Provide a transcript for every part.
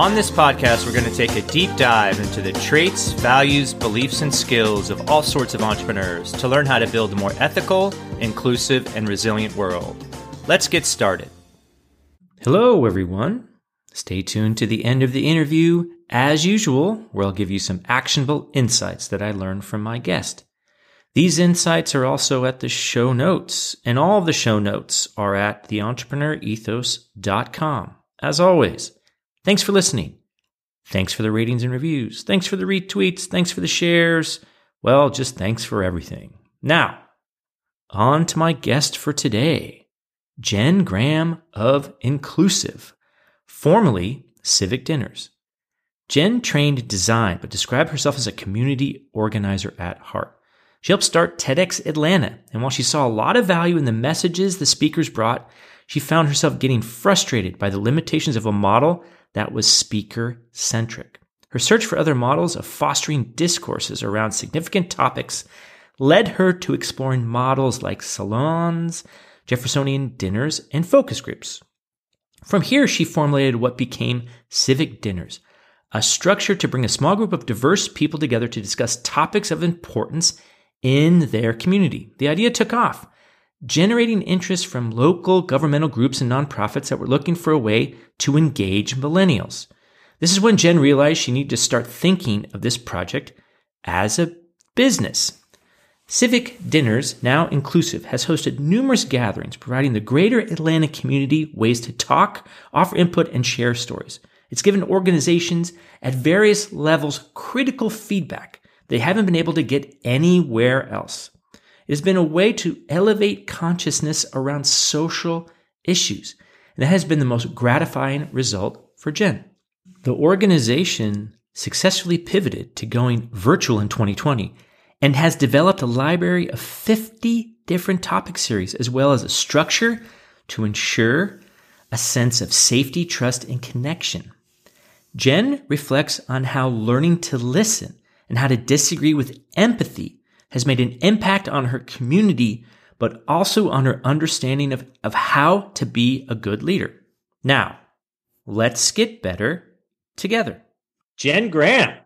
On this podcast, we're going to take a deep dive into the traits, values, beliefs, and skills of all sorts of entrepreneurs to learn how to build a more ethical, inclusive, and resilient world. Let's get started. Hello, everyone. Stay tuned to the end of the interview, as usual, where I'll give you some actionable insights that I learned from my guest. These insights are also at the show notes, and all the show notes are at theentrepreneurethos.com. As always, thanks for listening. Thanks for the ratings and reviews. Thanks for the retweets. Thanks for the shares. Well, just thanks for everything. Now, on to my guest for today. Jenn Graham of Inclusivv, formerly Civic Dinners. Jen trained design, but described herself as a community organizer at heart. She helped start TEDx Atlanta, and while she saw a lot of value in the messages the speakers brought, she found herself getting frustrated by the limitations of a model that was speaker centric. Her search for other models of fostering discourses around significant topics led her to exploring models like salons, Jeffersonian dinners, and focus groups. From here, she formulated what became Civic Dinners, a structure to bring a small group of diverse people together to discuss topics of importance in their community. The idea took off, generating interest from local governmental groups and nonprofits that were looking for a way to engage millennials. This is when Jenn realized she needed to start thinking of this project as a business. Civic Dinners, now Inclusivv, has hosted numerous gatherings providing the greater Atlanta community ways to talk, offer input, and share stories. It's given organizations at various levels critical feedback they haven't been able to get anywhere else. It has been a way to elevate consciousness around social issues, and that has been the most gratifying result for Jenn. The organization successfully pivoted to going virtual in 2020 and has developed a library of 50 different topic series, as well as a structure to ensure a sense of safety, trust, and connection. Jen reflects on how learning to listen and how to disagree with empathy has made an impact on her community, but also on her understanding of, of how to be a good leader. Now, let's get better together. Jenn Graham,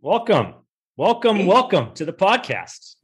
welcome. Welcome, Thank welcome to the podcast.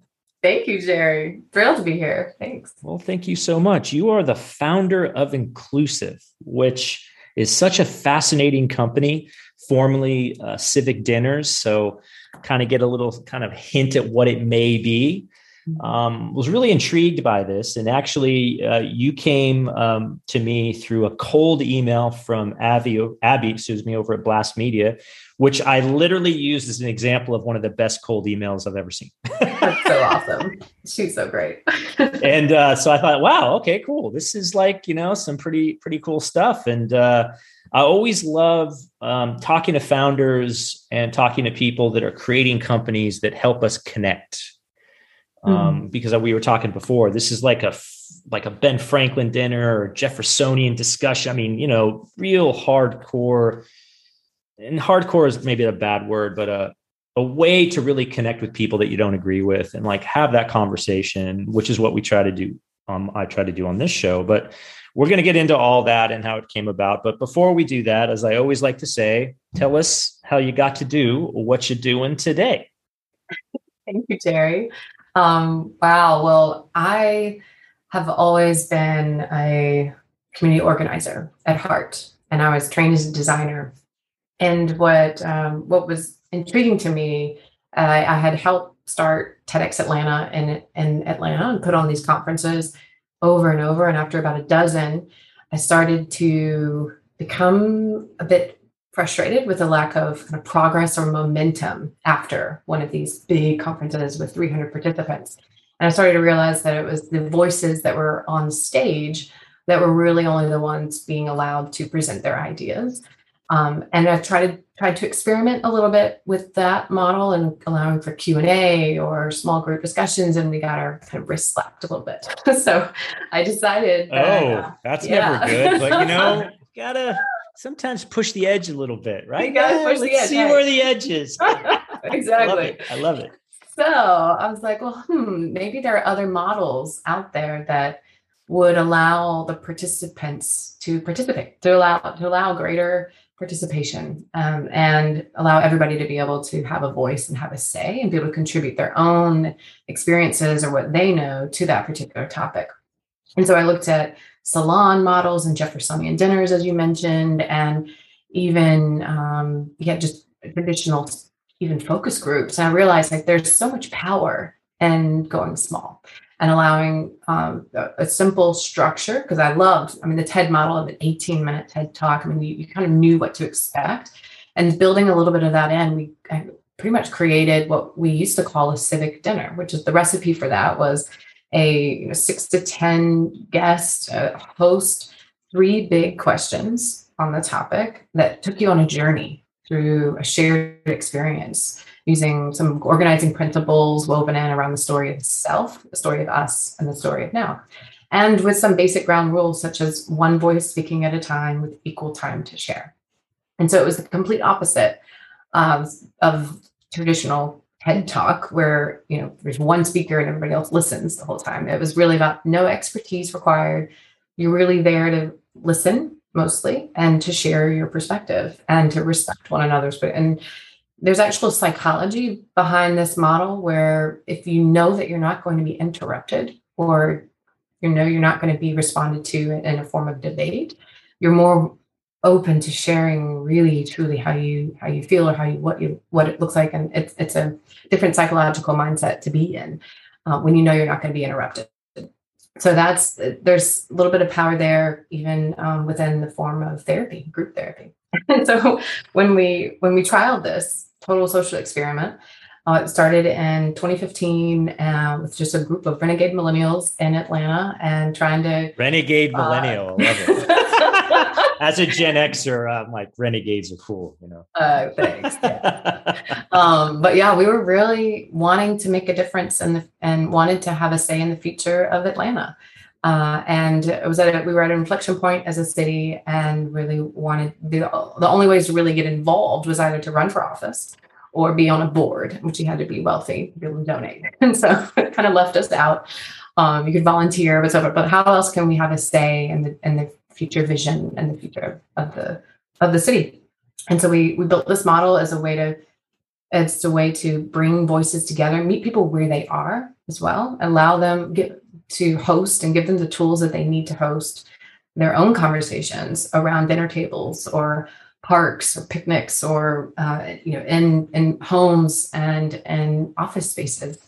Thank you, Jerry. Thrilled to be here. Thanks. Well, thank you so much. You are the founder of Inclusivv, which is such a fascinating company, formerly uh, Civic Dinners. So, kind of get a little kind of hint at what it may be. Mm-hmm. Um, was really intrigued by this, and actually, uh, you came um, to me through a cold email from Abby, Abby, excuse me, over at Blast Media, which I literally used as an example of one of the best cold emails I've ever seen. That's so awesome. She's so great. and uh, so I thought, wow, okay, cool. This is like, you know, some pretty, pretty cool stuff. And uh, I always love um, talking to founders and talking to people that are creating companies that help us connect. Um, mm. Because we were talking before, this is like a like a Ben Franklin dinner or Jeffersonian discussion. I mean, you know, real hardcore and hardcore is maybe a bad word, but a a way to really connect with people that you don't agree with and like have that conversation, which is what we try to do. Um, I try to do on this show, but we're going to get into all that and how it came about. But before we do that, as I always like to say, tell us how you got to do what you're doing today. Thank you, Jerry. Um, wow. Well, I have always been a community organizer at heart, and I was trained as a designer. And what um, what was intriguing to me, uh, I had helped start TEDx Atlanta in in Atlanta and put on these conferences over and over. And after about a dozen, I started to become a bit frustrated with the lack of kind of progress or momentum after one of these big conferences with 300 participants. And I started to realize that it was the voices that were on stage that were really only the ones being allowed to present their ideas. Um, and I tried to tried to experiment a little bit with that model and allowing for Q and A or small group discussions, and we got our kind of wrist slapped a little bit. so I decided. That, oh, uh, that's yeah. never good. But you know, gotta sometimes push the edge a little bit, right? You gotta push Let's the edge. See where the edge is. exactly. I love, I love it. So I was like, well, hmm, maybe there are other models out there that would allow the participants to participate, to allow to allow greater participation um, and allow everybody to be able to have a voice and have a say and be able to contribute their own experiences or what they know to that particular topic. And so I looked at salon models and Jeffersonian dinners, as you mentioned, and even um, yeah, just traditional even focus groups. And I realized like there's so much power in going small and allowing um, a, a, simple structure because I loved, I mean, the TED model of an 18 minute TED talk. I mean, you, you, kind of knew what to expect. And building a little bit of that in, we pretty much created what we used to call a civic dinner, which is the recipe for that was a you know, six to 10 guest uh, host, three big questions on the topic that took you on a journey through a shared experience using some organizing principles woven in around the story of self, the story of us, and the story of now. And with some basic ground rules, such as one voice speaking at a time with equal time to share. And so it was the complete opposite of, of traditional TED talk where you know there's one speaker and everybody else listens the whole time. It was really about no expertise required. You're really there to listen mostly and to share your perspective and to respect one another's But and there's actual psychology behind this model where if you know that you're not going to be interrupted or you know you're not going to be responded to in a form of debate you're more open to sharing really truly how you how you feel or how you what you what it looks like and it's it's a different psychological mindset to be in uh, when you know you're not going to be interrupted so that's there's a little bit of power there even um, within the form of therapy group therapy and so when we when we trialed this total social experiment uh, it started in 2015 uh, with just a group of renegade millennials in Atlanta and trying to renegade uh, millennial. Uh, love it. As a Gen Xer, I'm like renegades are cool, you know. Uh, thanks. Yeah. um, but yeah, we were really wanting to make a difference and and wanted to have a say in the future of Atlanta. Uh, and it was at a, we were at an inflection point as a city and really wanted the the only ways to really get involved was either to run for office or be on a board, which you had to be wealthy to be able to donate. And so it kind of left us out. Um, you could volunteer, but so but how else can we have a say in the in the future vision and the future of the of the city? And so we we built this model as a way to it's a way to bring voices together, meet people where they are as well, allow them get to host and give them the tools that they need to host their own conversations around dinner tables or parks or picnics or uh, you know in in homes and and office spaces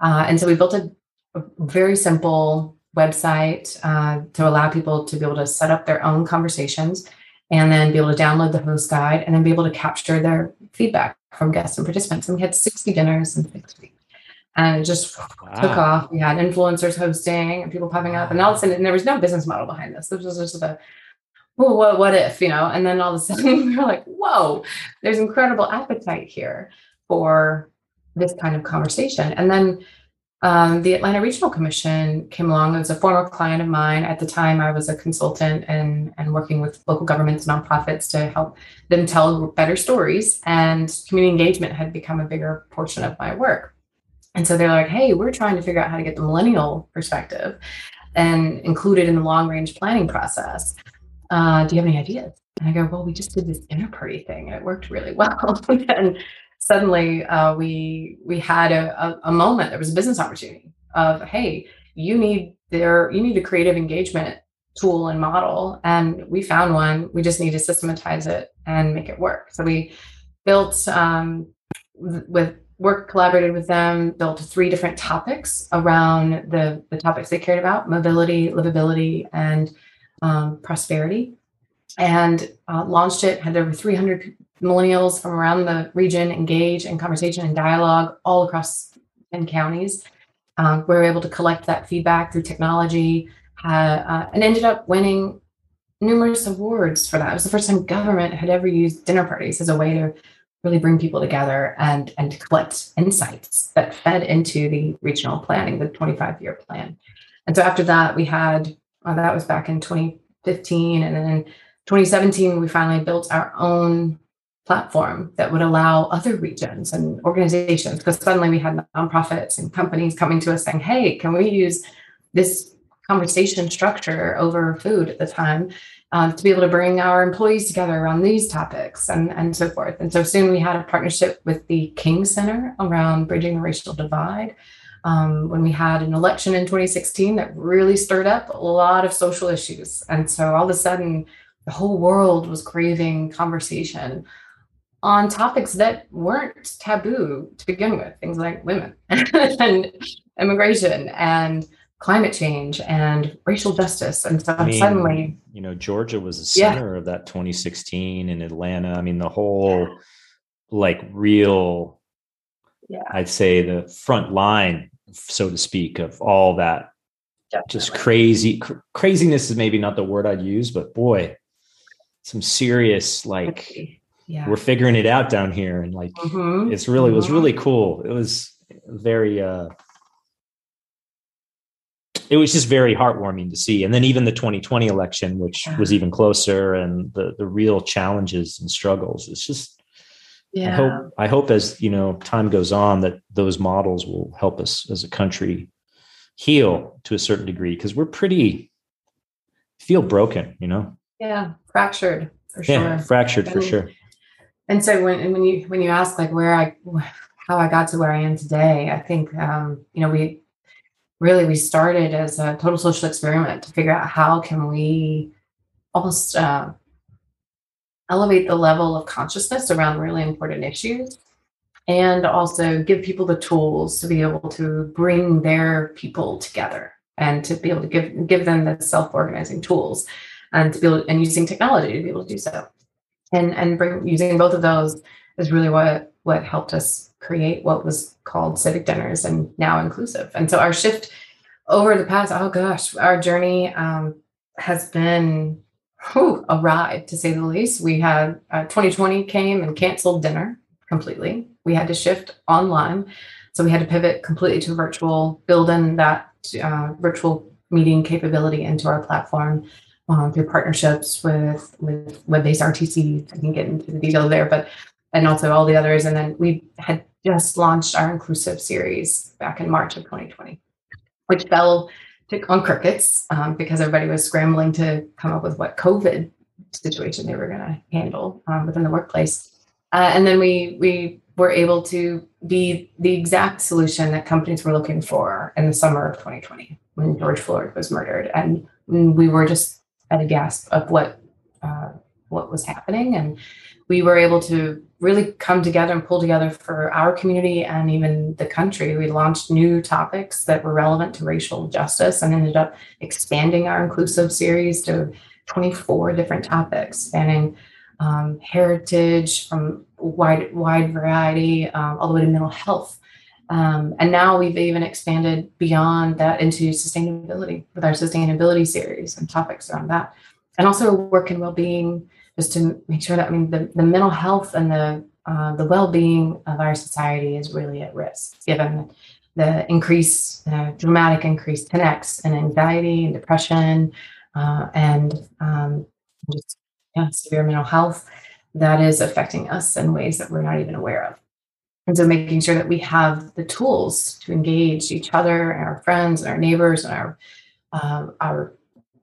uh, and so we built a, a very simple website uh, to allow people to be able to set up their own conversations and then be able to download the host guide and then be able to capture their feedback from guests and participants and we had 60 dinners in six weeks and it just wow. took off we had influencers hosting and people popping up and all of a sudden and there was no business model behind this this was just a well, what, what if, you know? And then all of a sudden we are like, whoa, there's incredible appetite here for this kind of conversation. And then um, the Atlanta Regional Commission came along. It was a former client of mine. At the time, I was a consultant and, and working with local governments, nonprofits to help them tell better stories. And community engagement had become a bigger portion of my work. And so they're like, hey, we're trying to figure out how to get the millennial perspective and include it in the long range planning process. Uh, do you have any ideas? And I go, well, we just did this dinner party thing and it worked really well. and suddenly uh, we we had a, a, a moment. There was a business opportunity of hey, you need there you need a creative engagement tool and model, and we found one. We just need to systematize it and make it work. So we built um, with work collaborated with them built three different topics around the the topics they cared about mobility livability and um, prosperity and uh, launched it had over 300 millennials from around the region engage in conversation and dialogue all across 10 counties. Um, we were able to collect that feedback through technology uh, and ended up winning numerous awards for that. It was the first time government had ever used dinner parties as a way to really bring people together and, and to collect insights that fed into the regional planning, the 25 year plan. And so after that, we had, uh, that was back in 2015. And then in 2017, we finally built our own platform that would allow other regions and organizations because suddenly we had nonprofits and companies coming to us saying hey can we use this conversation structure over food at the time um, to be able to bring our employees together around these topics and, and so forth. And so soon we had a partnership with the king center around bridging the racial divide um, when we had an election in 2016 that really stirred up a lot of social issues. And so all of a sudden the whole world was craving conversation on topics that weren't taboo to begin with, things like women and immigration and climate change and racial justice. And so I mean, suddenly, you know, Georgia was the center yeah. of that 2016 in Atlanta. I mean, the whole like real, yeah. I'd say the front line, so to speak, of all that Definitely. just crazy cr- craziness is maybe not the word I'd use, but boy, some serious like yeah. we're figuring it out down here and like mm-hmm. it's really mm-hmm. it was really cool it was very uh it was just very heartwarming to see and then even the 2020 election which yeah. was even closer and the the real challenges and struggles it's just yeah. i hope i hope as you know time goes on that those models will help us as a country heal to a certain degree because we're pretty feel broken you know yeah fractured for yeah, sure fractured for sure and so when when you when you ask like where I how I got to where I am today, I think um, you know we really we started as a total social experiment to figure out how can we almost uh, elevate the level of consciousness around really important issues and also give people the tools to be able to bring their people together and to be able to give give them the self-organizing tools and to be able and using technology to be able to do so and and bring, using both of those is really what what helped us create what was called civic dinners and now Inclusivv. And so our shift over the past oh gosh our journey um, has been whew, a ride to say the least. We had uh, 2020 came and canceled dinner completely. We had to shift online. So we had to pivot completely to virtual build in that uh, virtual meeting capability into our platform um, through partnerships with with web-based RTCs. I can get into the details there, but and also all the others. And then we had just launched our inclusive series back in March of 2020, which fell to, on crickets um, because everybody was scrambling to come up with what COVID situation they were going to handle um, within the workplace. Uh, and then we we were able to be the exact solution that companies were looking for in the summer of 2020 when George Floyd was murdered, and we were just at a gasp of what uh, what was happening, and we were able to really come together and pull together for our community and even the country. We launched new topics that were relevant to racial justice and ended up expanding our inclusive series to 24 different topics spanning um, heritage from wide wide variety um, all the way to mental health um, and now we've even expanded beyond that into sustainability with our sustainability series and topics around that. And also work and well-being, just to make sure that I mean the, the mental health and the uh, the well-being of our society is really at risk, given the increase, dramatic increase 10x in anxiety and depression uh, and um, just yeah, severe mental health that is affecting us in ways that we're not even aware of. And so making sure that we have the tools to engage each other and our friends and our neighbors and our um, our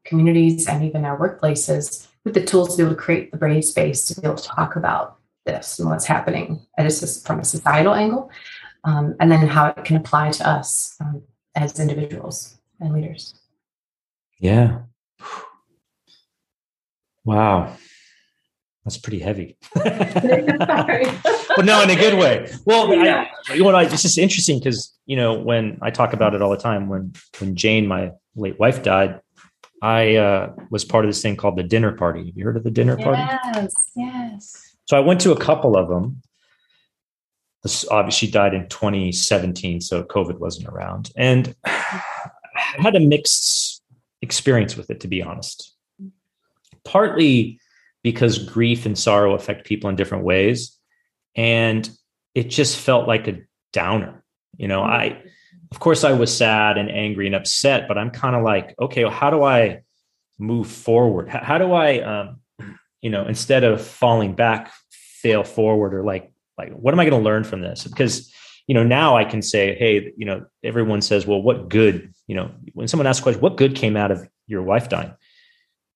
communities and even our workplaces with the tools to be able to create the brave space to be able to talk about this and what's happening just from a societal angle, um, and then how it can apply to us um, as individuals and leaders. Yeah. Wow. That's pretty heavy. but no, in a good way. Well, yeah. I, you know, it's just interesting because you know when I talk about it all the time. When when Jane, my late wife, died, I uh, was part of this thing called the dinner party. Have you heard of the dinner party? Yes, yes. So I went to a couple of them. This obviously died in 2017, so COVID wasn't around, and I had a mixed experience with it, to be honest. Partly because grief and sorrow affect people in different ways. And it just felt like a downer. You know, I, of course, I was sad and angry and upset, but I'm kind of like, okay, well, how do I move forward? How, how do I, um, you know, instead of falling back, fail forward or like, like, what am I going to learn from this? Because, you know, now I can say, hey, you know, everyone says, well, what good, you know, when someone asks a question, what good came out of your wife dying?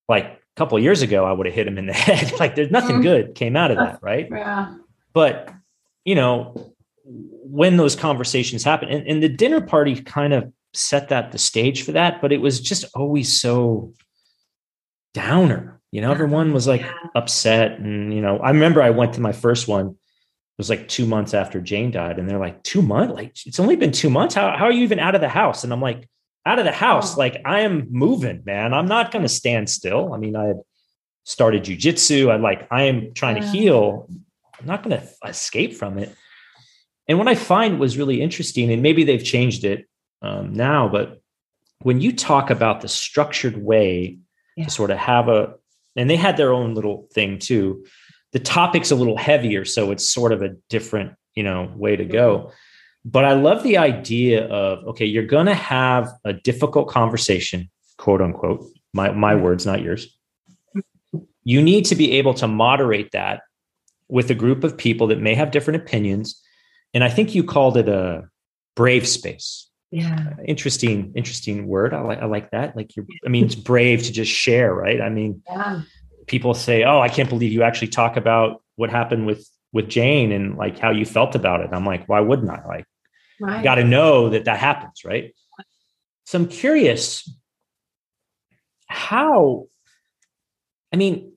Like, couple years ago, I would have hit him in the head. like there's nothing mm-hmm. good came out of that, right? Yeah. But you know, when those conversations happen, and, and the dinner party kind of set that the stage for that, but it was just always so downer. You know, everyone was like yeah. upset. And, you know, I remember I went to my first one. It was like two months after Jane died. And they're like, two months? Like, it's only been two months. How, how are you even out of the house? And I'm like, out of the house. Like I am moving, man. I'm not going to stand still. I mean, I had started jujitsu. I like, I am trying to heal. I'm not going to escape from it. And what I find was really interesting, and maybe they've changed it um, now, but when you talk about the structured way yeah. to sort of have a, and they had their own little thing too. The topic's a little heavier, so it's sort of a different, you know, way to go. Mm-hmm but I love the idea of okay, you're going to have a difficult conversation, quote unquote. My my words, not yours. You need to be able to moderate that with a group of people that may have different opinions, and I think you called it a brave space. Yeah, interesting, interesting word. I like I like that. Like you're, I mean, it's brave to just share, right? I mean, yeah. people say, "Oh, I can't believe you actually talk about what happened with with Jane and like how you felt about it." I'm like, why wouldn't I? Like, Right. You got to know that that happens, right? So I'm curious how, I mean,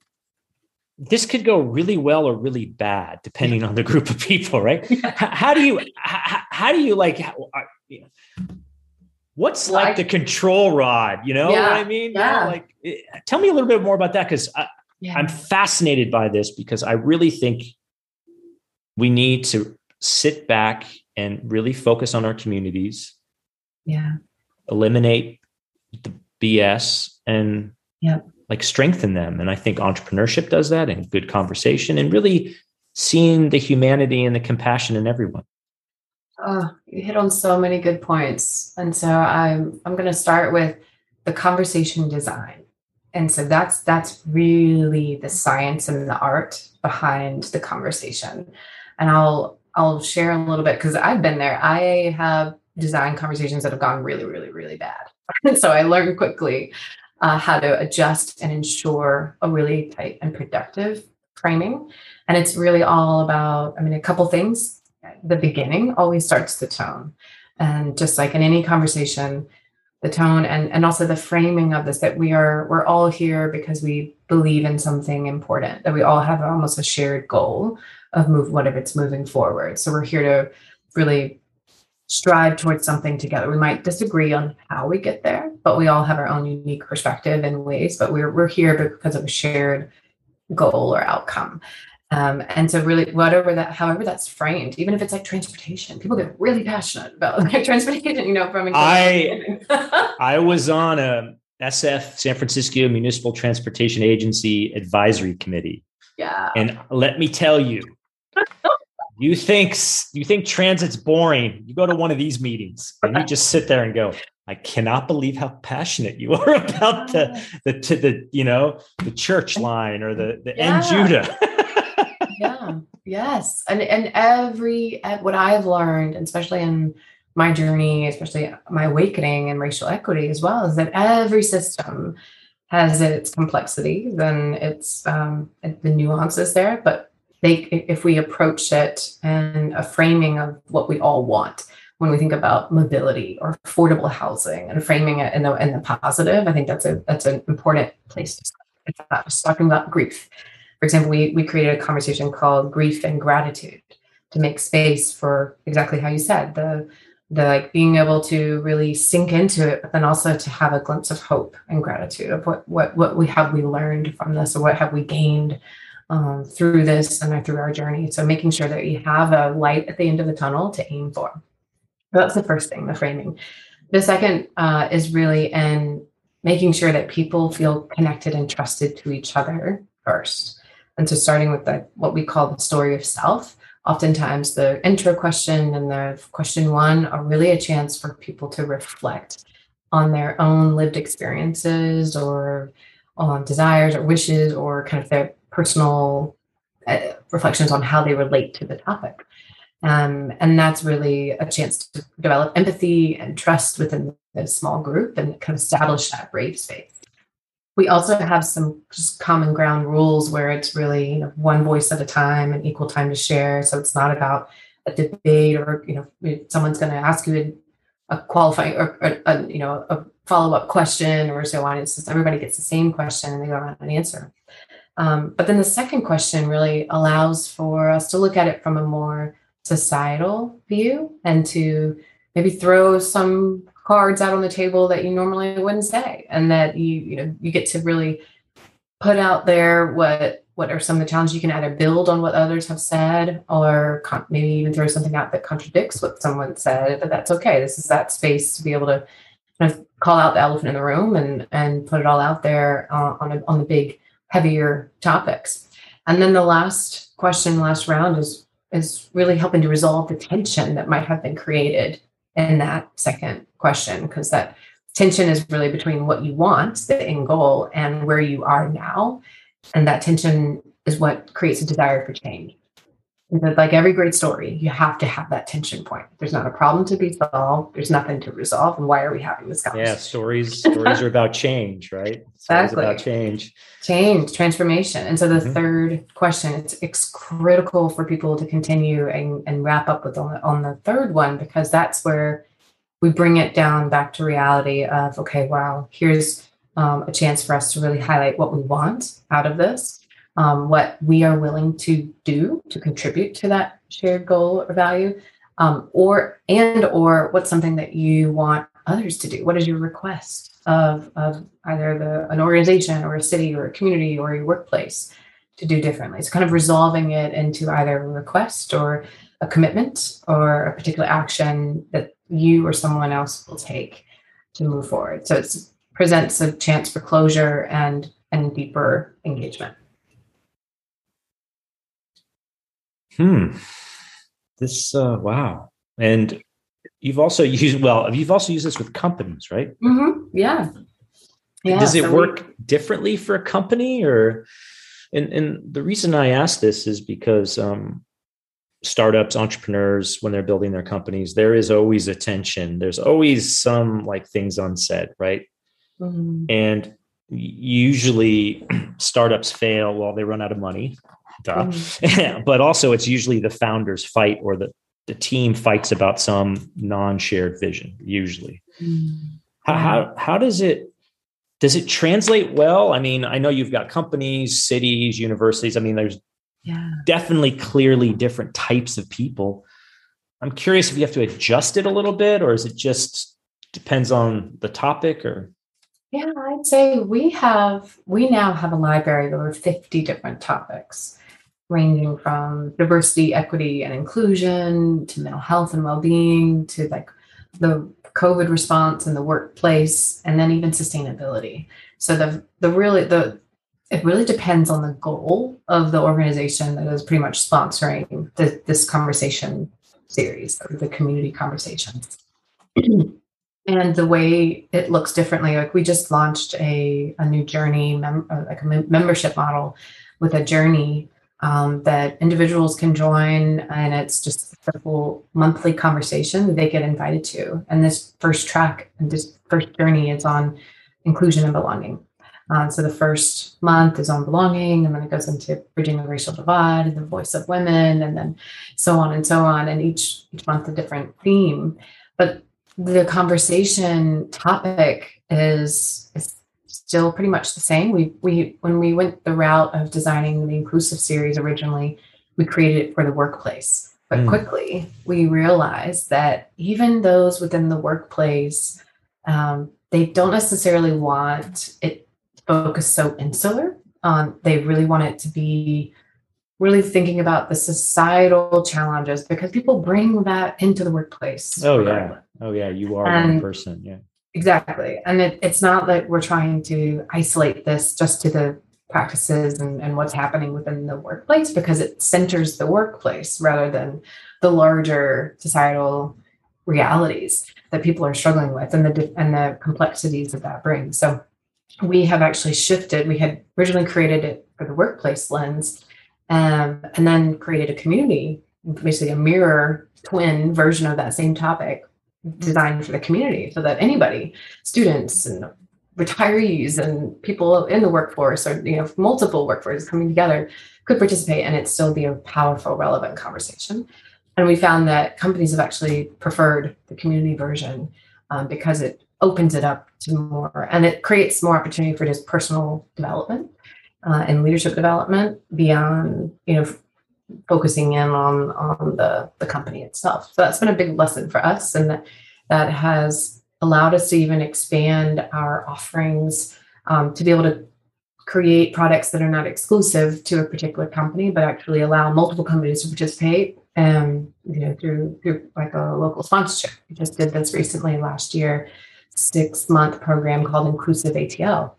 this could go really well or really bad depending on the group of people, right? how, how, do you, how, how, do you like, how, what's like, like, the control rod? You know yeah, what I mean? Yeah. Like, eh, tell me a little bit more about that because yeah. I'm fascinated by this because I really think we need to sit back and really focus on our communities. Yeah. Eliminate the BS and yeah. like strengthen them. And I think entrepreneurship does that and good conversation and really seeing the humanity and the compassion in everyone. Oh, you hit on so many good points. And so I'm I'm gonna start with the conversation design. And so that's that's really the science and the art behind the conversation. And I'll I'll share a little bit because I've been there. I have design conversations that have gone really, really, really bad. And so I learned quickly uh, how to adjust and ensure a really tight and productive framing. And it's really all about, I mean, a couple things. The beginning always starts the tone. And just like in any conversation, the tone and, and also the framing of this that we are we're all here because we believe in something important that we all have almost a shared goal of move whatever it's moving forward. So we're here to really strive towards something together. We might disagree on how we get there, but we all have our own unique perspective and ways. But we're we're here because of a shared goal or outcome. Um, and so really whatever that however that's framed even if it's like transportation people get really passionate about like transportation you know from i i was on a sf san francisco municipal transportation agency advisory committee yeah and let me tell you you think you think transit's boring. You go to one of these meetings and you just sit there and go, I cannot believe how passionate you are about the the to the you know the church line or the the yeah. N Judah. yeah. Yes. And and every what I've learned, especially in my journey, especially my awakening and racial equity as well, is that every system has its complexities and its um, the nuances there, but they if we approach it and a framing of what we all want when we think about mobility or affordable housing and framing it in the in the positive, I think that's a that's an important place to start. Just talking about grief. For example, we we created a conversation called grief and gratitude to make space for exactly how you said the the like being able to really sink into it, but then also to have a glimpse of hope and gratitude of what what what we have we learned from this or what have we gained um, through this and through our journey. So making sure that you have a light at the end of the tunnel to aim for. That's the first thing, the framing. The second uh, is really in making sure that people feel connected and trusted to each other first. And so starting with the what we call the story of self. Oftentimes the intro question and the question one are really a chance for people to reflect on their own lived experiences or on desires or wishes or kind of their personal uh, reflections on how they relate to the topic. Um, and that's really a chance to develop empathy and trust within the small group and kind of establish that brave space. We also have some just common ground rules where it's really you know, one voice at a time and equal time to share. So it's not about a debate or you know someone's going to ask you a qualifying or, a, you know a follow up question or so on. It's just everybody gets the same question and they go around and answer. Um, but then the second question really allows for us to look at it from a more societal view and to maybe throw some cards out on the table that you normally wouldn't say and that you you know you get to really put out there what what are some of the challenges. You can either build on what others have said or con- maybe even throw something out that contradicts what someone said but that's okay. This is that space to be able to kind of call out the elephant in the room and and put it all out there uh, on a, on the big heavier topics. And then the last question, last round is is really helping to resolve the tension that might have been created in that second question, because that tension is really between what you want, the end goal, and where you are now. And that tension is what creates a desire for change like every great story, you have to have that tension point. There's not a problem to be solved. There's nothing to resolve. And why are we having this conversation? Yeah, stories stories are about change, right? Stories exactly. about change. Change, transformation. And so the mm-hmm. third question, it's, it's critical for people to continue and, and wrap up with on the, on the third one because that's where we bring it down back to reality of okay, wow, here's um, a chance for us to really highlight what we want out of this um, what we are willing to do to contribute to that shared goal or value um, or and or what's something that you want others to do. What is your request of, of either the an organization or a city or a community or your workplace to do differently? So kind of resolving it into either a request or a commitment or a particular action that you or someone else will take to move forward. So it presents a chance for closure and and deeper engagement Hmm. This uh wow. And you've also used well, you've also used this with companies, right? Mm-hmm. Yeah. yeah. Does it so work we... differently for a company or and and the reason I ask this is because um startups entrepreneurs when they're building their companies there is always a tension there's always some like things unsaid right mm-hmm. and usually startups fail while they run out of money mm. but also it's usually the founders fight or the, the team fights about some non-shared vision usually. Mm. how, how, how does it does it translate well? I mean i know you've got companies cities universities. I mean there's yeah. definitely clearly different types of people. I'm curious if you have to adjust it a little bit or is it just depends on the topic or? Yeah i'd say we have we now have a library of over 50 different topics ranging from diversity, equity, and inclusion to mental health and well-being to like the COVID response in the workplace, and then even sustainability. So the the really the it really depends on the goal of the organization that is pretty much sponsoring the, this conversation series or the community conversations. and the way it looks differently, like we just launched a, a new journey, mem- uh, like a membership model with a journey um, that individuals can join, and it's just a full monthly conversation that they get invited to. And this first track and this first journey is on inclusion and belonging. Uh, so the first month is on belonging, and then it goes into bridging the racial divide and the voice of women, and then so on and so on. And each each month a different theme, but the conversation topic is is still pretty much the same. We we when we went the route of designing the inclusive series originally, we created it for the workplace. But mm. quickly we realized that even those within the workplace, um, they don't necessarily want it focused so insular. Um, they really want it to be really thinking about the societal challenges because people bring that into the workplace. Oh yeah. Oh yeah. You are and one person. Yeah. Exactly. And it, it's not that we're trying to isolate this just to the practices and, and what's happening within the workplace because it centers the workplace rather than the larger societal realities that people are struggling with and the and the complexities that that brings. So we have actually shifted. We had originally created it for the workplace lens, um, and then created a community, basically a mirror twin version of that same topic, designed for the community, so that anybody, students and retirees and people in the workforce or you know multiple workforces coming together could participate and it still be a powerful relevant conversation. And we found that companies have actually preferred the community version um, because it opens it up to more and it creates more opportunity for just personal development uh, and leadership development beyond you know focusing in on on the the company itself. So that's been a big lesson for us and that, that has allowed us to even expand our offerings um, to be able to create products that are not exclusive to a particular company but actually allow multiple companies to participate um, you know through through like a local sponsorship. We just did this recently last year six month program called Inclusive ATL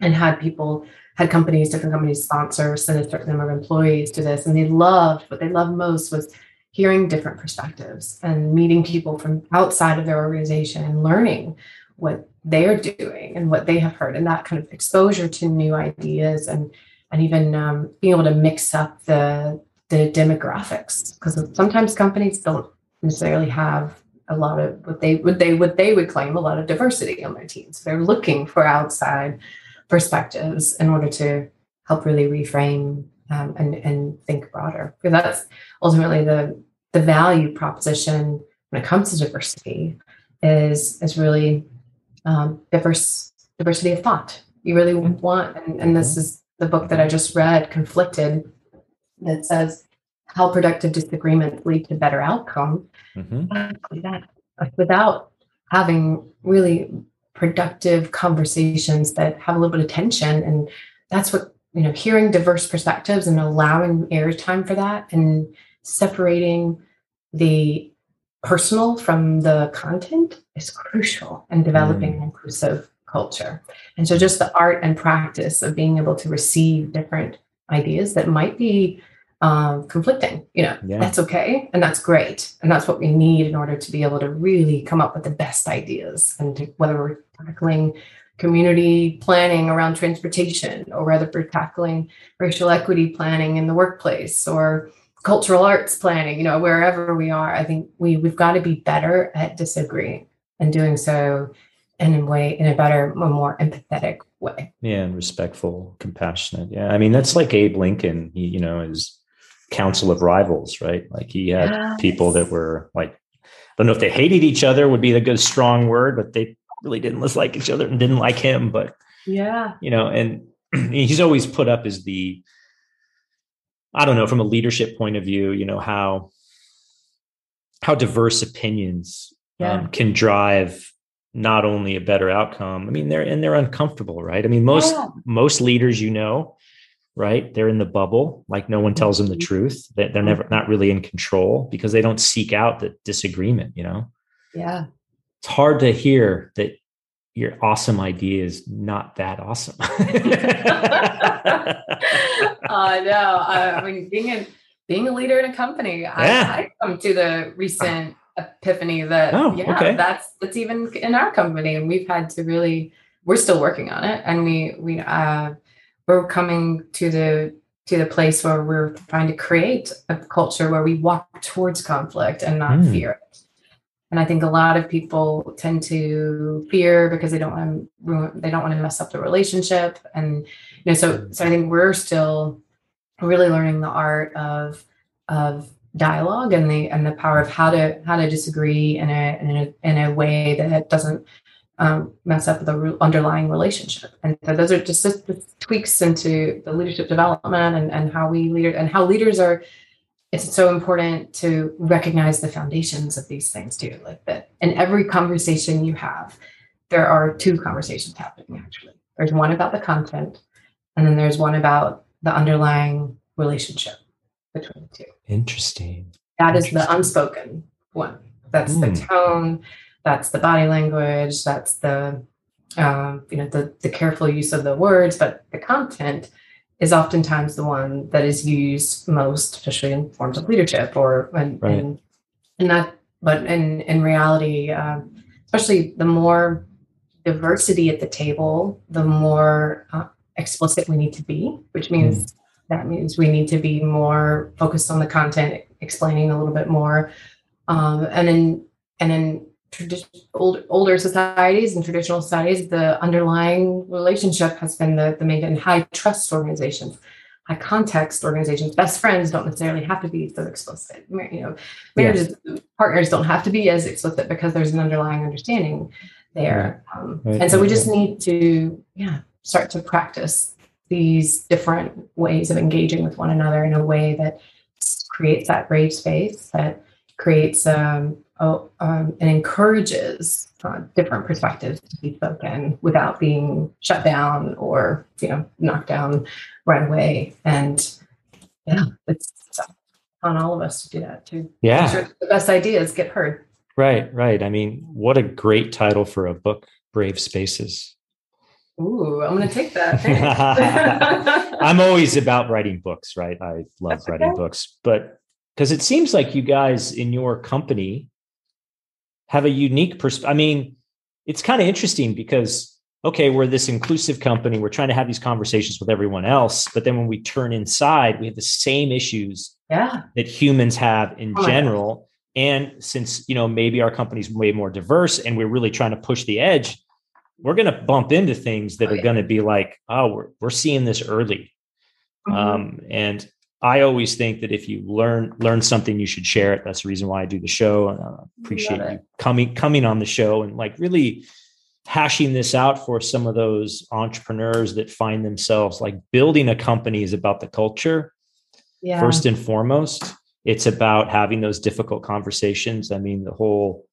and had people, had companies, different companies sponsor, send a certain number of employees to this. And they loved, what they loved most was hearing different perspectives and meeting people from outside of their organization and learning what they're doing and what they have heard and that kind of exposure to new ideas and and even um, being able to mix up the the demographics because sometimes companies don't necessarily have a lot of what they would they would they would claim a lot of diversity on their teams. They're looking for outside perspectives in order to help really reframe um, and and think broader. Because that's ultimately the the value proposition when it comes to diversity is is really um, diverse diversity of thought. You really mm-hmm. want, and, and this is the book that I just read, Conflicted, that says how productive disagreements lead to better outcome. Mm-hmm. Without having really productive conversations that have a little bit of tension, and that's what you know, hearing diverse perspectives and allowing airtime for that, and separating the personal from the content is crucial in developing mm. an inclusive culture. And so, just the art and practice of being able to receive different ideas that might be um, conflicting. You know, yeah. that's okay and that's great. And that's what we need in order to be able to really come up with the best ideas and to, whether we're tackling community planning around transportation or whether we're tackling racial equity planning in the workplace or cultural arts planning, you know, wherever we are, I think we we've got to be better at disagreeing and doing so in a way in a better, a more empathetic way. Yeah, and respectful, compassionate. Yeah, I mean that's like Abe Lincoln. He, you know, his council of rivals, right? Like he had yes. people that were like, I don't know if they hated each other would be the good strong word, but they really didn't like each other and didn't like him. But yeah, you know, and he's always put up as the, I don't know, from a leadership point of view, you know, how how diverse opinions yeah. um, can drive not only a better outcome. I mean, they're and they're uncomfortable, right? I mean, most yeah. most leaders, you know, right they're in the bubble like no one tells them the mm-hmm. truth they're never mm-hmm. not really in control because they don't seek out the disagreement you know yeah it's hard to hear that your awesome idea is not that awesome. I know. I mean, being a being a leader in a company, yeah. I, I come to the recent epiphany that oh, yeah, okay. that's that's even in our company, and we've had to really. We're still working on it, and we we uh, we're coming to the to the place where we're trying to create a culture where we walk towards conflict and not mm. fear it. And I think a lot of people tend to fear because they don't want to ruin, they don't want to mess up the relationship. And you know, so so I think we're still really learning the art of of dialogue and the and the power of how to how to disagree in a in a, in a way that doesn't um, mess up the underlying relationship. And so those are just, just tweaks into the leadership development and, and how we lead and how leaders are. It's so important to recognize the foundations of these things too. Like that in every conversation you have, there are two conversations happening actually. There's one about the content, and then there's one about the underlying relationship between the two. Interesting. That Interesting. is the unspoken one. That's mm. the hmm. tone that's the body language that's the um, you know the, the careful use of the words but the content is oftentimes the one that is used most especially in forms of leadership or when right. in, in that but in in reality um, especially the more diversity at the table the more uh, explicit we need to be which means mm. that means we need to be more focused on the content explaining a little bit more um, and then and then tradition, old, older societies and traditional societies, the underlying relationship has been the, the main and high trust organizations, high context organizations. Best friends don't necessarily have to be so explicit. You know, marriages, yes. partners don't have to be as explicit because there's an underlying understanding there. Right. Um, right. And so we just need to, yeah, start to practice these different ways of engaging with one another in a way that creates that brave space that creates um, oh, um, and encourages uh, different perspectives to be spoken without being shut down or you know knocked down right away. And yeah, it's, it's on all of us to do that too. Yeah, sure the best ideas get heard. Right, right. I mean, what a great title for a book, Brave Spaces. Ooh, I'm going to take that. I'm always about writing books, right? I love That's writing okay. books, but because it seems like you guys in your company have a unique perspective. I mean, it's kind of interesting because okay, we're this inclusive company. We're trying to have these conversations with everyone else, but then when we turn inside, we have the same issues yeah. that humans have in oh general. And since you know maybe our company's way more diverse, and we're really trying to push the edge, we're going to bump into things that oh, are yeah. going to be like, oh, we're we're seeing this early. Mm-hmm. Um, and I always think that if you learn learn something, you should share it. That's the reason why I do the show. And I appreciate you coming coming on the show and like really hashing this out for some of those entrepreneurs that find themselves like building a company is about the culture yeah. first and foremost. It's about having those difficult conversations. I mean, the whole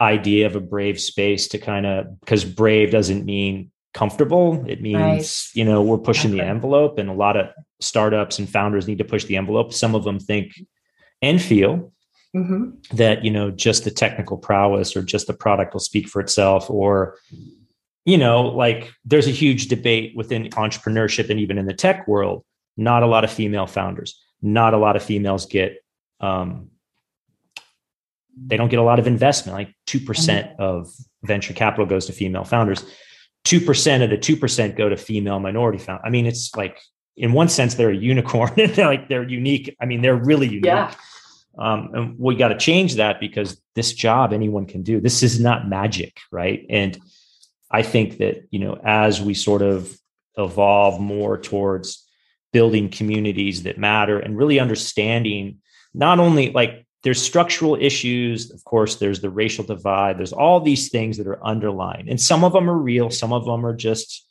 idea of a brave space to kind of because brave doesn't mean comfortable. It means, right. you know, we're pushing the envelope and a lot of startups and founders need to push the envelope. Some of them think and feel mm-hmm. that, you know, just the technical prowess or just the product will speak for itself or, you know, like there's a huge debate within entrepreneurship and even in the tech world. Not a lot of female founders, not a lot of females get, um, they don't get a lot of investment. Like 2% mm-hmm. of venture capital goes to female founders 2% of the 2% go to female minority found. I mean, it's like in one sense they're a unicorn they're like they're unique. I mean, they're really unique. Yeah. Um, and we got to change that because this job anyone can do. This is not magic, right? And I think that, you know, as we sort of evolve more towards building communities that matter and really understanding not only like there's structural issues of course there's the racial divide there's all these things that are underlying and some of them are real some of them are just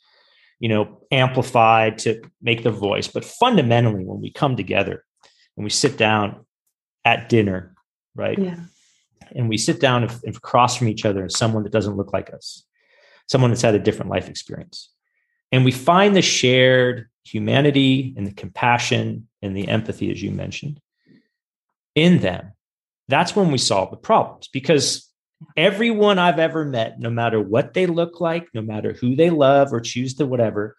you know amplified to make the voice but fundamentally when we come together and we sit down at dinner right yeah. and we sit down and, and across from each other as someone that doesn't look like us someone that's had a different life experience and we find the shared humanity and the compassion and the empathy as you mentioned in them that's when we solve the problems because Everyone I've ever met, no matter what they look like, no matter who they love or choose to whatever,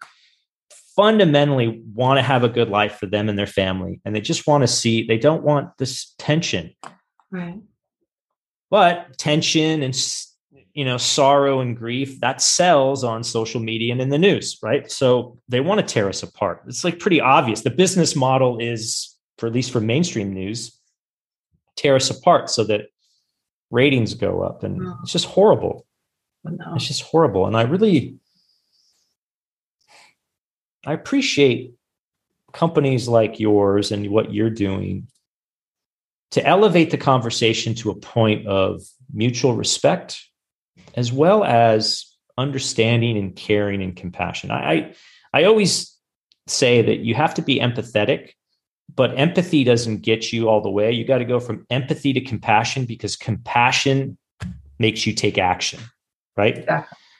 fundamentally want to have a good life for them and their family. And they just want to see, they don't want this tension. Right. But tension and you know sorrow and grief that sells on social media and in the news right so they want to tear us apart it's like pretty obvious the business model is for at least for mainstream news tear us apart so that ratings go up and it's just horrible no. it's just horrible and i really i appreciate companies like yours and what you're doing to elevate the conversation to a point of mutual respect as well as understanding and caring and compassion. I, I, I always say that you have to be empathetic, but empathy doesn't get you all the way. You got to go from empathy to compassion because compassion makes you take action, right?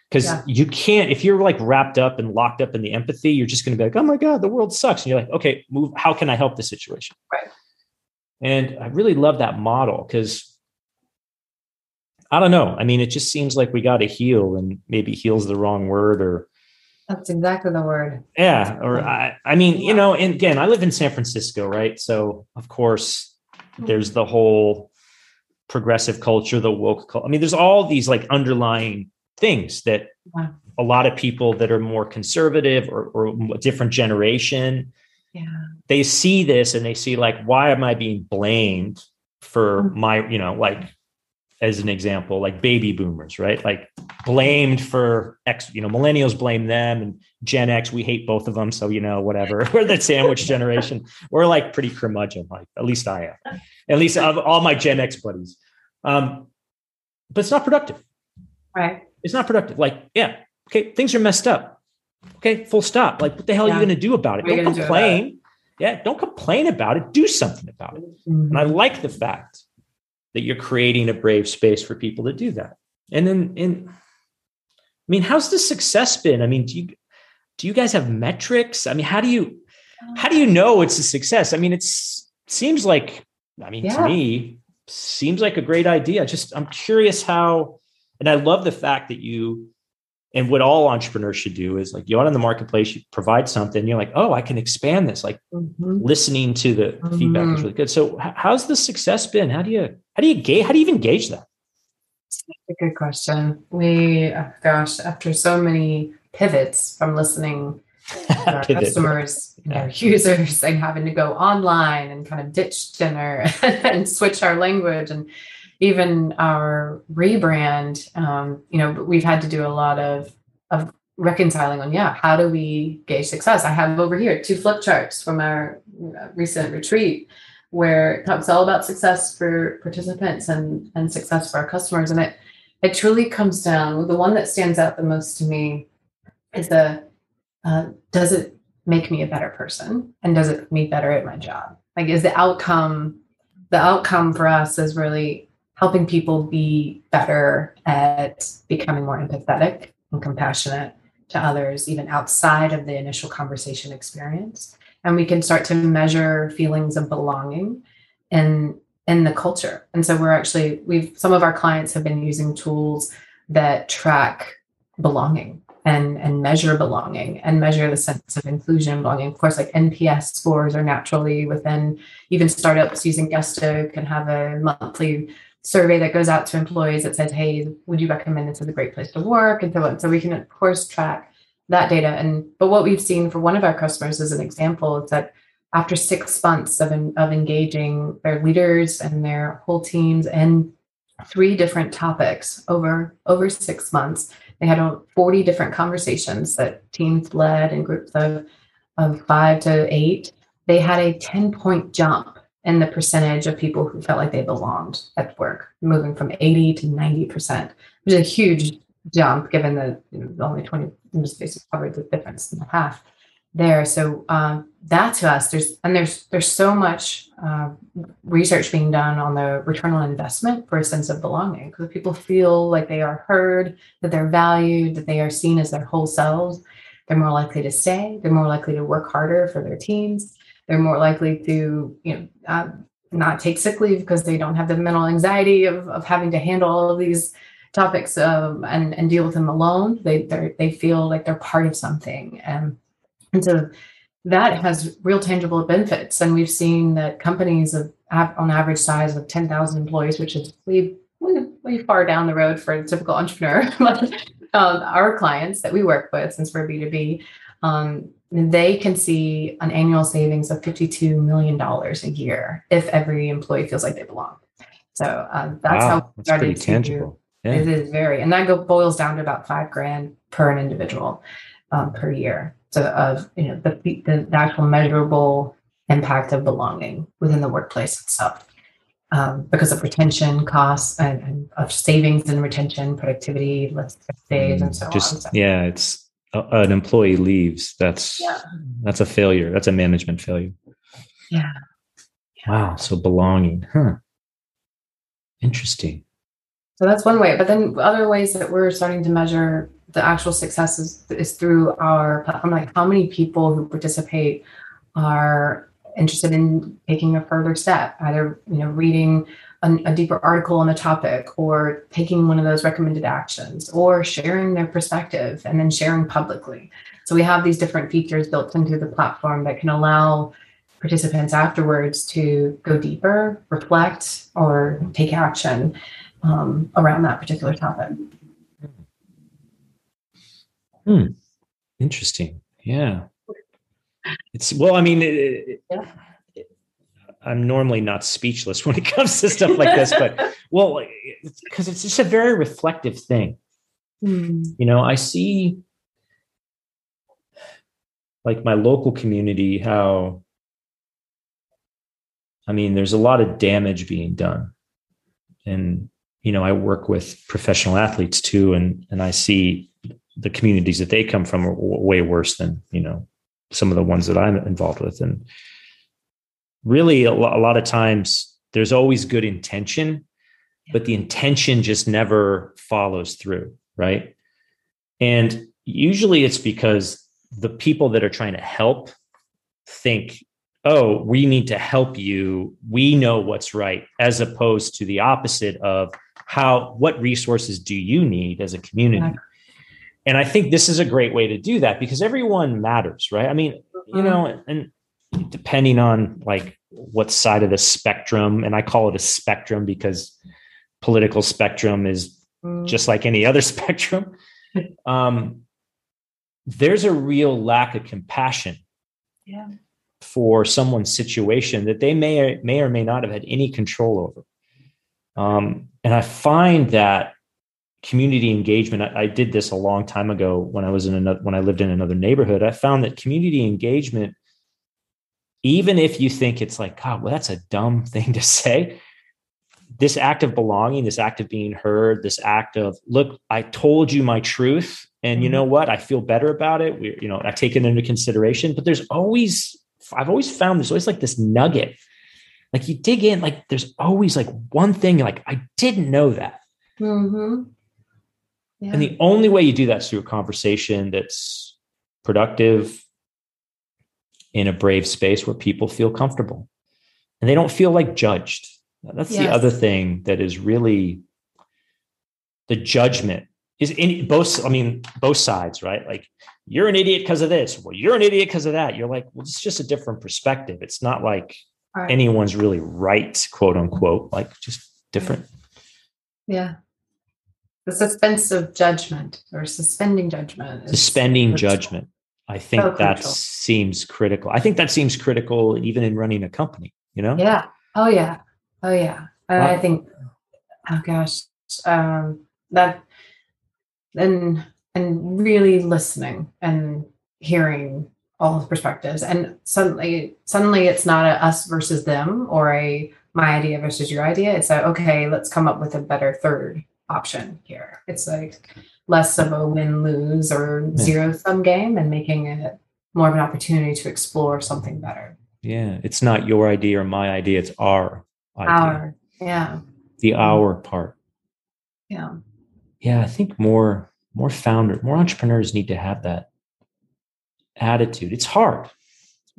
Because yeah. you can't, if you're like wrapped up and locked up in the empathy, you're just going to be like, oh my God, the world sucks. And you're like, okay, move. How can I help the situation? Right. And I really love that model because I don't know. I mean, it just seems like we got to heal, and maybe heal's the wrong word, or that's exactly the word. Yeah, or I, I mean, you know, and again, I live in San Francisco, right? So of course, there's the whole progressive culture, the woke culture. I mean, there's all these like underlying things that a lot of people that are more conservative or, or a different generation, yeah, they see this and they see like, why am I being blamed for mm-hmm. my, you know, like as an example, like baby boomers, right? Like blamed for X, you know, millennials blame them and Gen X, we hate both of them. So, you know, whatever. We're the sandwich generation. We're like pretty curmudgeon, like at least I am. At least of all my Gen X buddies. Um, but it's not productive. Right. It's not productive. Like, yeah, okay, things are messed up. Okay, full stop. Like, what the hell yeah. are you going to do about it? What don't complain. Do yeah, don't complain about it. Do something about it. Mm-hmm. And I like the fact that you're creating a brave space for people to do that. And then in I mean, how's the success been? I mean, do you do you guys have metrics? I mean, how do you how do you um. know it's a success? I mean, it seems like I mean, yeah. to me, seems like a great idea. Just I'm curious how and I love the fact that you and what all entrepreneurs should do is like you out in the marketplace, you provide something, you're like, oh, I can expand this. Like mm-hmm. listening to the mm-hmm. feedback is mm-hmm. really good. So how's the success been? How do you how do you gauge how do you even gauge that? a good question. We oh gosh, after so many pivots from listening to our customers and yeah. our users and having to go online and kind of ditch dinner and switch our language and even our rebrand, um, you know, we've had to do a lot of of reconciling on yeah, how do we gauge success? I have over here two flip charts from our uh, recent retreat where it talks all about success for participants and and success for our customers, and it it truly comes down. The one that stands out the most to me is the uh, does it make me a better person and does it make me better at my job? Like, is the outcome the outcome for us is really helping people be better at becoming more empathetic and compassionate to others, even outside of the initial conversation experience. And we can start to measure feelings of belonging in in the culture. And so we're actually we've some of our clients have been using tools that track belonging and and measure belonging and measure the sense of inclusion and belonging. Of course, like NPS scores are naturally within even startups using Gusto can have a monthly survey that goes out to employees that says, hey, would you recommend this as a great place to work? And so on. So we can of course track that data. And but what we've seen for one of our customers as an example is that after six months of, of engaging their leaders and their whole teams and three different topics over over six months they had 40 different conversations that teams led in groups of, of five to eight they had a 10 point jump and the percentage of people who felt like they belonged at work, moving from 80 to 90%, which is a huge jump given that you know, only 20 basically covered the difference in the half there. So um, that to us, there's and there's there's so much uh, research being done on the return on investment for a sense of belonging because people feel like they are heard, that they're valued, that they are seen as their whole selves. They're more likely to stay. They're more likely to work harder for their teams they're more likely to you know uh, not take sick leave because they don't have the mental anxiety of, of having to handle all of these topics um, and, and deal with them alone. They they feel like they're part of something. And, and so that has real tangible benefits. And we've seen that companies of on average size of 10,000 employees, which is way, way, far down the road for a typical entrepreneur, um, our clients that we work with, since we're B2B, um, they can see an annual savings of $52 million a year if every employee feels like they belong. So uh, that's wow, how we started that's tangible. Yeah. It is very, and that go, boils down to about five grand per an individual um, per year. So of you know the, the, actual measurable impact of belonging within the workplace itself. Um, because of retention costs and, and, of savings and retention, productivity, less days, and so Just, on. So, yeah, it's uh, an employee leaves. That's yeah. that's a failure. That's a management failure. Yeah. yeah. Wow. So belonging, huh? Interesting. So that's one way. But then other ways that we're starting to measure the actual success is, is through our platform. Like how many people who participate are interested in taking a further step, either you know reading a, a, deeper article on the topic, or taking one of those recommended actions, or sharing their perspective and then sharing publicly. So we have these different features built into the platform that can allow participants afterwards to go deeper, reflect, or take action um, around that particular topic. Hmm. Interesting. Yeah. It's well, I mean, it, yeah. I'm normally not speechless when it comes to stuff like this, but well, because it's, just a very reflective thing. Mm. You know, I see like my local community, how I mean, there's a lot of damage being done. And, you know, I work with professional athletes too, and and I see the communities that they come from are way worse than, you know, some of the ones that I'm involved with. And really, a, a lot of times there's always good intention, but the intention just never follows through, right? And usually it's because the people that are trying to help think, oh, we need to help you. We know what's right, as opposed to the opposite of how, what resources do you need as a community? and I think this is a great way to do that because everyone matters, right? I mean, you know, mm-hmm. and depending on like what side of the spectrum, and I call it a spectrum because political spectrum is mm. just like any other spectrum. Um, there's a real lack of compassion yeah. for someone's situation that they may or, may or may not have had any control over. Um, and I find that community engagement I, I, did this a long time ago when i was in another when i lived in another neighborhood i found that community engagement even if you think it's like god well that's a dumb thing to say this act of belonging this act of being heard this act of look i told you my truth and you mm-hmm. know what i feel better about it we, you know i take it into consideration but there's always i've always found there's always like this nugget like you dig in like there's always like one thing like i didn't know that mm-hmm. Yeah. And the only way you do that is through a conversation that's productive in a brave space where people feel comfortable and they don't feel like judged. That's yes. the other thing that is really the judgment is in both, I mean, both sides, right? Like you're an idiot because of this. Well, you're an idiot because of that. You're like, well, it's just a different perspective. It's not like right. anyone's really right, quote unquote, like just different. Yeah the suspense of judgment or suspending judgment suspending judgment i think so that seems critical. I think that seems critical even in running a company you know? Yeah. Oh yeah. Oh yeah. Wow. i think oh gosh um that and and really listening and hearing all the perspectives. And suddenly suddenly it's not a us versus them or a my idea versus your idea. It's like okay let's come up with a better third option here. It's like less of a win lose or zero sum game and making it more of an opportunity to explore something better. Yeah, it's not your idea or my idea, it's our idea. Our, yeah. The mm-hmm. our part. Yeah. Yeah, I think more more founder, more entrepreneurs need to have that attitude. It's hard.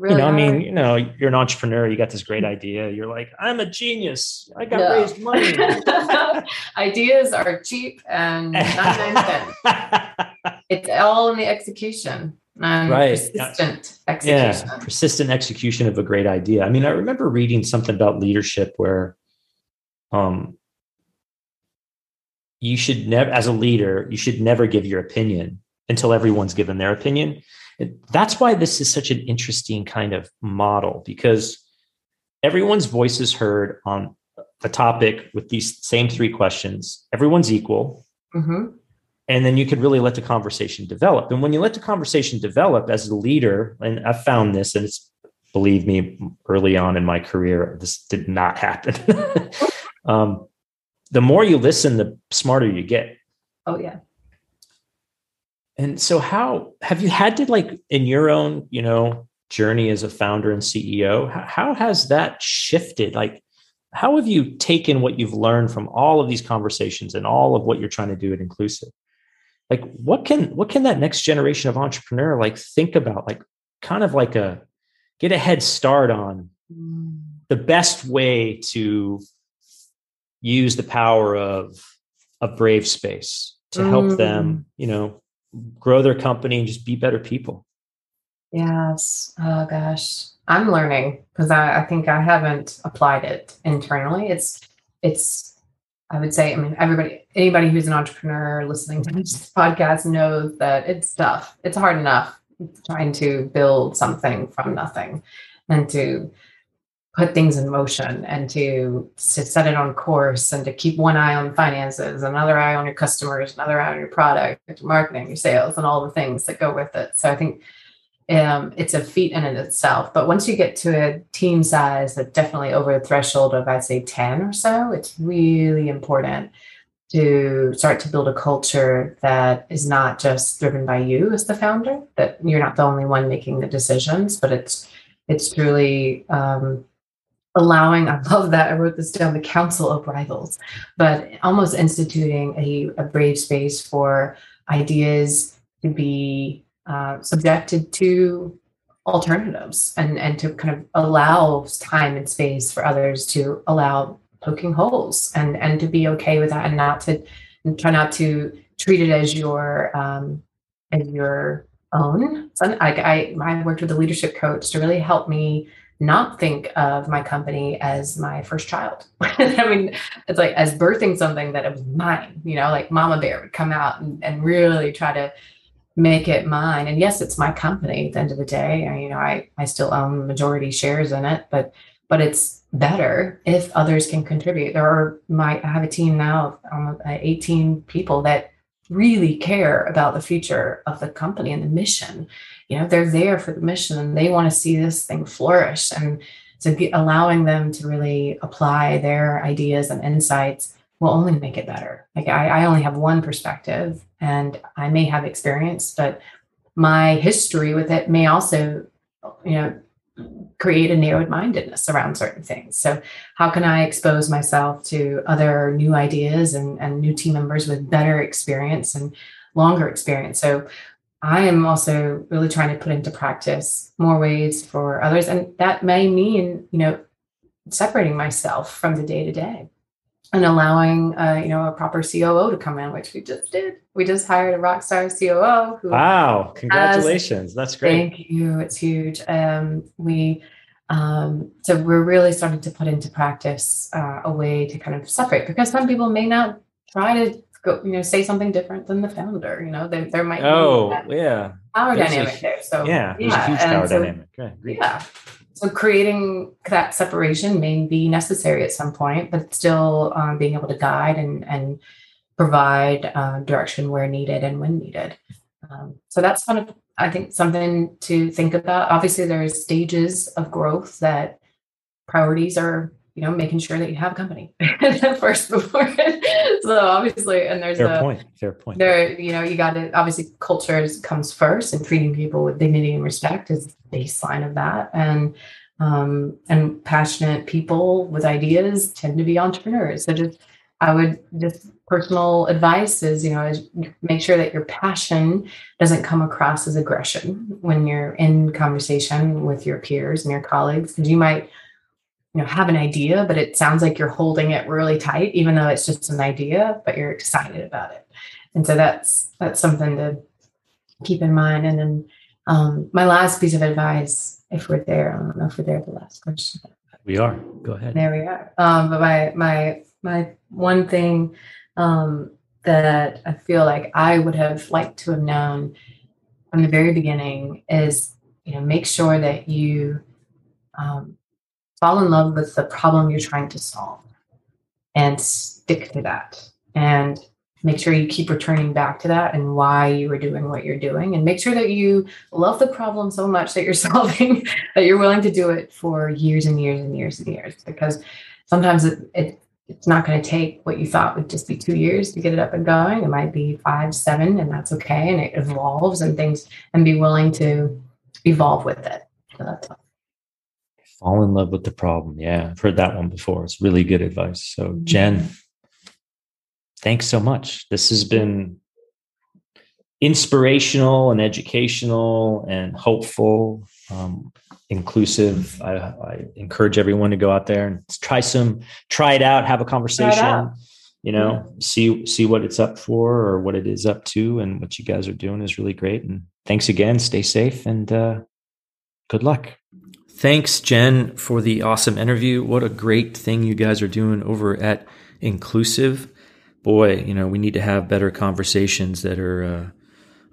Really you know, I mean, you know, you're an entrepreneur, you got this great idea. You're like, I'm a genius. I got No. raised money. ideas are cheap and 99 cents. It's all in the execution and Right. persistent yeah, execution. persistent execution of a great idea. I mean, I remember reading something about leadership where um you should never as a leader, you should never give your opinion until everyone's given their opinion. That's why this is such an interesting kind of model because everyone's voice is heard on a topic with these same three questions. Everyone's equal Mhm. and then you could really let the conversation develop and when you let the conversation develop as a leader and i've found this and it's believe me early on in my career this did not happen um, the more you listen the smarter you get Oh, yeah. And so how have you had to like in your own you know journey as a founder and ceo how, how has that shifted like how have you taken what you've learned from all of these conversations and all of what you're trying to do at Inclusivv like what can what can that next generation of entrepreneur like think about like kind of like a get a head start on Mm. the best way to use the power of a brave space to help Mm. them you know grow their company and just be better people Yes. Oh gosh. I'm learning because I, I think I haven't applied it internally. It's it's I would say, I mean, everybody anybody who's an entrepreneur listening to this podcast knows that it's tough. It's hard enough trying to build something from nothing and to put things in motion and to, to set it on course and to keep one eye on finances, another eye on your customers, another eye on your product, your marketing, your sales, and all the things that go with it. So I think um, it's a feat in and itself. But once you get to a team size that's definitely over the threshold of, I'd say, 10 or so, it's really important to start to build a culture that is not just driven by you as the founder, that you're not the only one making the decisions, but it's it's truly um, allowing i love that i wrote this down the council of rivals but almost instituting a, a brave space for ideas to be uh, subjected to alternatives and and to kind of allow time and space for others to allow poking holes and and to be okay with that and not to and try not to treat it as your um as your own. So I, I i worked with a leadership coach to really help me not think of my company as my first child. I mean, it's like as birthing something that it was mine, you know, like Mama Bear would come out and, and really try to make it mine. And yes, it's my company at the end of the day. I, you know, I, I still own majority shares in it, but but it's better if others can contribute. There are my I have a team now of um, 18 people that really care about the future of the company and the mission you know they're there for the mission and they want to see this thing flourish and so get, allowing them to really apply their ideas and insights will only make it better. Like I, I only have one perspective and i may have experience but my history with it may also you know create a narrowed mindedness around certain things. So how can i expose myself to other new ideas and, and new team members with better experience and longer experience? So I am also really trying to put into practice more ways for others. And that may mean, you know, separating myself from the day to day and allowing, uh, you know, a proper COO to come in, which we just did. We just hired a rock star COO. Who wow. Congratulations. That's great. Thank you. It's huge. Um, we, um, so we're really starting to put into practice uh, a way to kind of separate because some people may not try to go, you know, say something different than the founder. You know, there, there might Oh, be yeah. power There's dynamic hu- there. So yeah. There's a huge and power so- dynamic. Okay. Yeah. So creating that separation may be necessary at some point, but still um, being able to guide and and provide uh, direction where needed and when needed. Um, so that's kind of I think something to think about. Obviously, there's stages of growth that priorities are you know making sure that you have a company first before. so obviously, and there's Fair a point. Fair point. there you know you got to obviously culture comes first and treating people with dignity and respect is the baseline of that and um, and passionate people with ideas tend to be entrepreneurs so just I would just personal advice is, you know, is make sure that your passion doesn't come across as aggression when you're in conversation with your peers and your colleagues, because you might, you know, have an idea, but it sounds like you're holding it really tight, even though it's just an idea, but you're excited about it. And so that's that's something to keep in mind. And then um, my last piece of advice, if we're there, I don't know if we're there the last question. We are. Go ahead. There we are. Um, but my my my one thing um, that I feel like I would have liked to have known from the very beginning is, you know, make sure that you um, fall in love with the problem you're trying to solve and stick to that. And make sure you keep returning back to that and why you were doing what you're doing. And make sure that you love the problem so much that you're solving that you're willing to do it for years and years and years and years. Because sometimes it, it it's not going to take what you thought would just be two years to get it up and going. It might be five seven and that's okay. And it evolves and things and be willing to evolve with it. So that's all. Fall in love with the problem yeah i've heard that one before it's really good advice so Jenn thanks so much. This has been inspirational and educational and hopeful, um, inclusive. I, I, encourage everyone to go out there and try some, try it out, have a conversation. You know, yeah. see see what it's up for or what it is up to, and what you guys are doing is really great. And thanks again. Stay safe and uh, good luck. Thanks, Jenn, for the awesome interview. What a great thing you guys are doing over at Inclusivv boy, you know, we need to have better conversations that are uh,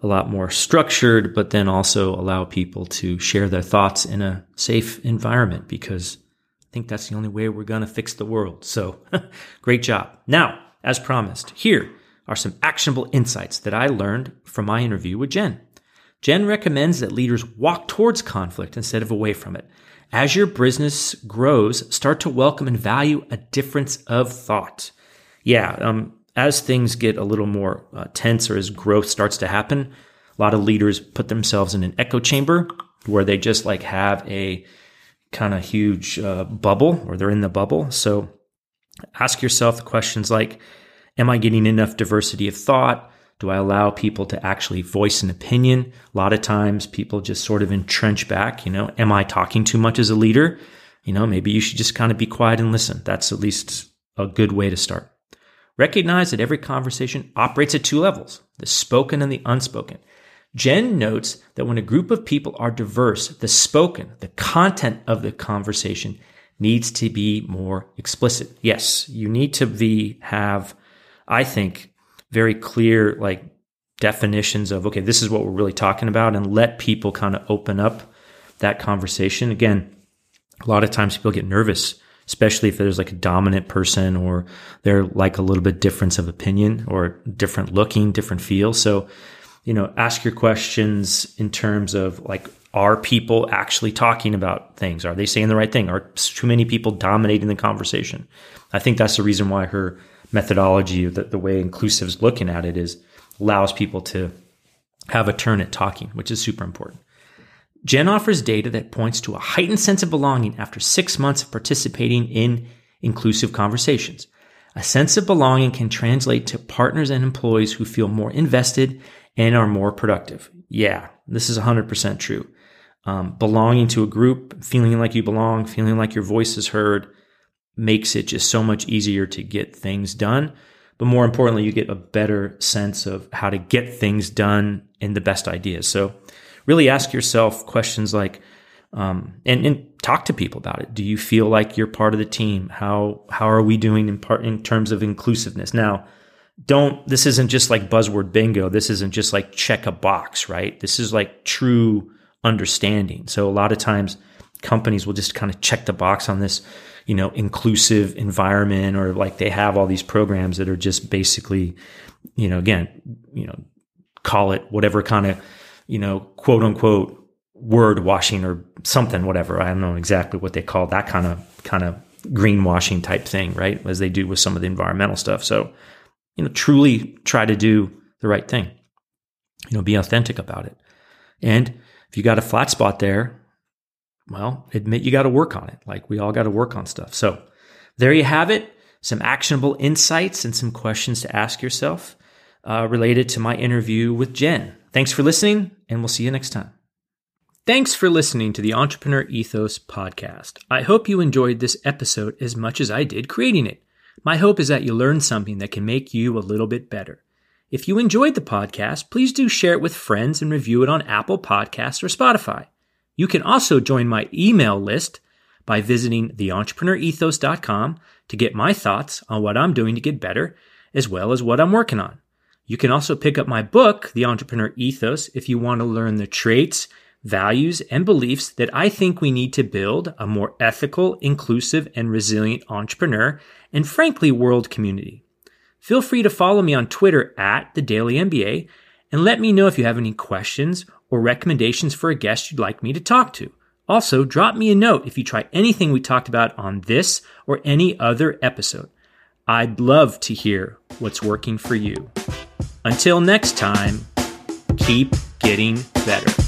a lot more structured, but then also allow people to share their thoughts in a safe environment because I think that's the only way we're going to fix the world. So great job. Now, as promised, here are some actionable insights that I learned from my interview with Jenn. Jenn recommends that leaders walk towards conflict instead of away from it. As your business grows, start to welcome and value a difference of thought. Yeah, um, as things get a little more uh, tense or as growth starts to happen, a lot of leaders put themselves in an echo chamber where they just like have a kind of huge uh, bubble or they're in the bubble. So ask yourself the questions like, am I getting enough diversity of thought? Do I allow people to actually voice an opinion? A lot of times people just sort of entrench back, you know, am I talking too much as a leader? You know, maybe you should just kind of be quiet and listen. That's at least a good way to start. Recognize that every conversation operates at two levels the spoken and the unspoken. Jenn notes that when a group of people are diverse, the spoken, the content of the conversation needs to be more explicit. Yes, you need to be, have, I think, very clear, like definitions of, okay, this is what we're really talking about and let people kind of open up that conversation. Again, a lot of times people get nervous especially if there's like a dominant person or they're like a little bit difference of opinion or different looking, different feel. So, you know, ask your questions in terms of like, are people actually talking about things? Are they saying the right thing? Are too many people dominating the conversation? I think that's the reason why her methodology, the, the way Inclusivv is looking at it, is allows people to have a turn at talking, which is super important. Jenn offers data that points to a heightened sense of belonging after six months of participating in inclusive conversations. A sense of belonging can translate to partners and employees who feel more invested and are more productive. Yeah, this is 100% true. Um, belonging to a group, feeling like you belong, feeling like your voice is heard, makes it just so much easier to get things done. But more importantly, you get a better sense of how to get things done and the best ideas. So, really ask yourself questions like, um, and, and talk to people about it. Do you feel like you're part of the team? How how are we doing in part in terms of inclusiveness? Now, don't this isn't just like buzzword bingo. This isn't just like check a box, right? This is like true understanding. So a lot of times companies will just kind of check the box on this, you know, inclusive environment or like they have all these programs that are just basically, you know, again, you know, call it whatever kind of you know, quote unquote word washing or something, whatever. I don't know exactly what they call that kind of kind of greenwashing type thing, right? As they do with some of the environmental stuff. So, you know, truly try to do the right thing. You know, be authentic about it. And if you got a flat spot there, well, admit you got to work on it. Like we all got to work on stuff. So there you have it. some actionable insights and some questions to ask yourself uh, related to my interview with Jenn. Thanks for listening, and we'll see you next time. Thanks for listening to the Entrepreneur Ethos podcast. I hope you enjoyed this episode as much as I did creating it. My hope is that you learned something that can make you a little bit better. If you enjoyed the podcast, please do share it with friends and review it on Apple Podcasts or Spotify. You can also join my email list by visiting theentrepreneurethos.com to get my thoughts on what I'm doing to get better, as well as what I'm working on. You can also pick up my book, The Entrepreneur Ethos, if you want to learn the traits, values, and beliefs that I think we need to build a more ethical, inclusive, and resilient entrepreneur and frankly, world community. Feel free to follow me on Twitter at the Daily MBA and let me know if you have any questions or recommendations for a guest you'd like me to talk to. Also, drop me a note if you try anything we talked about on this or any other episode. I'd love to hear what's working for you. Until next time, keep getting better.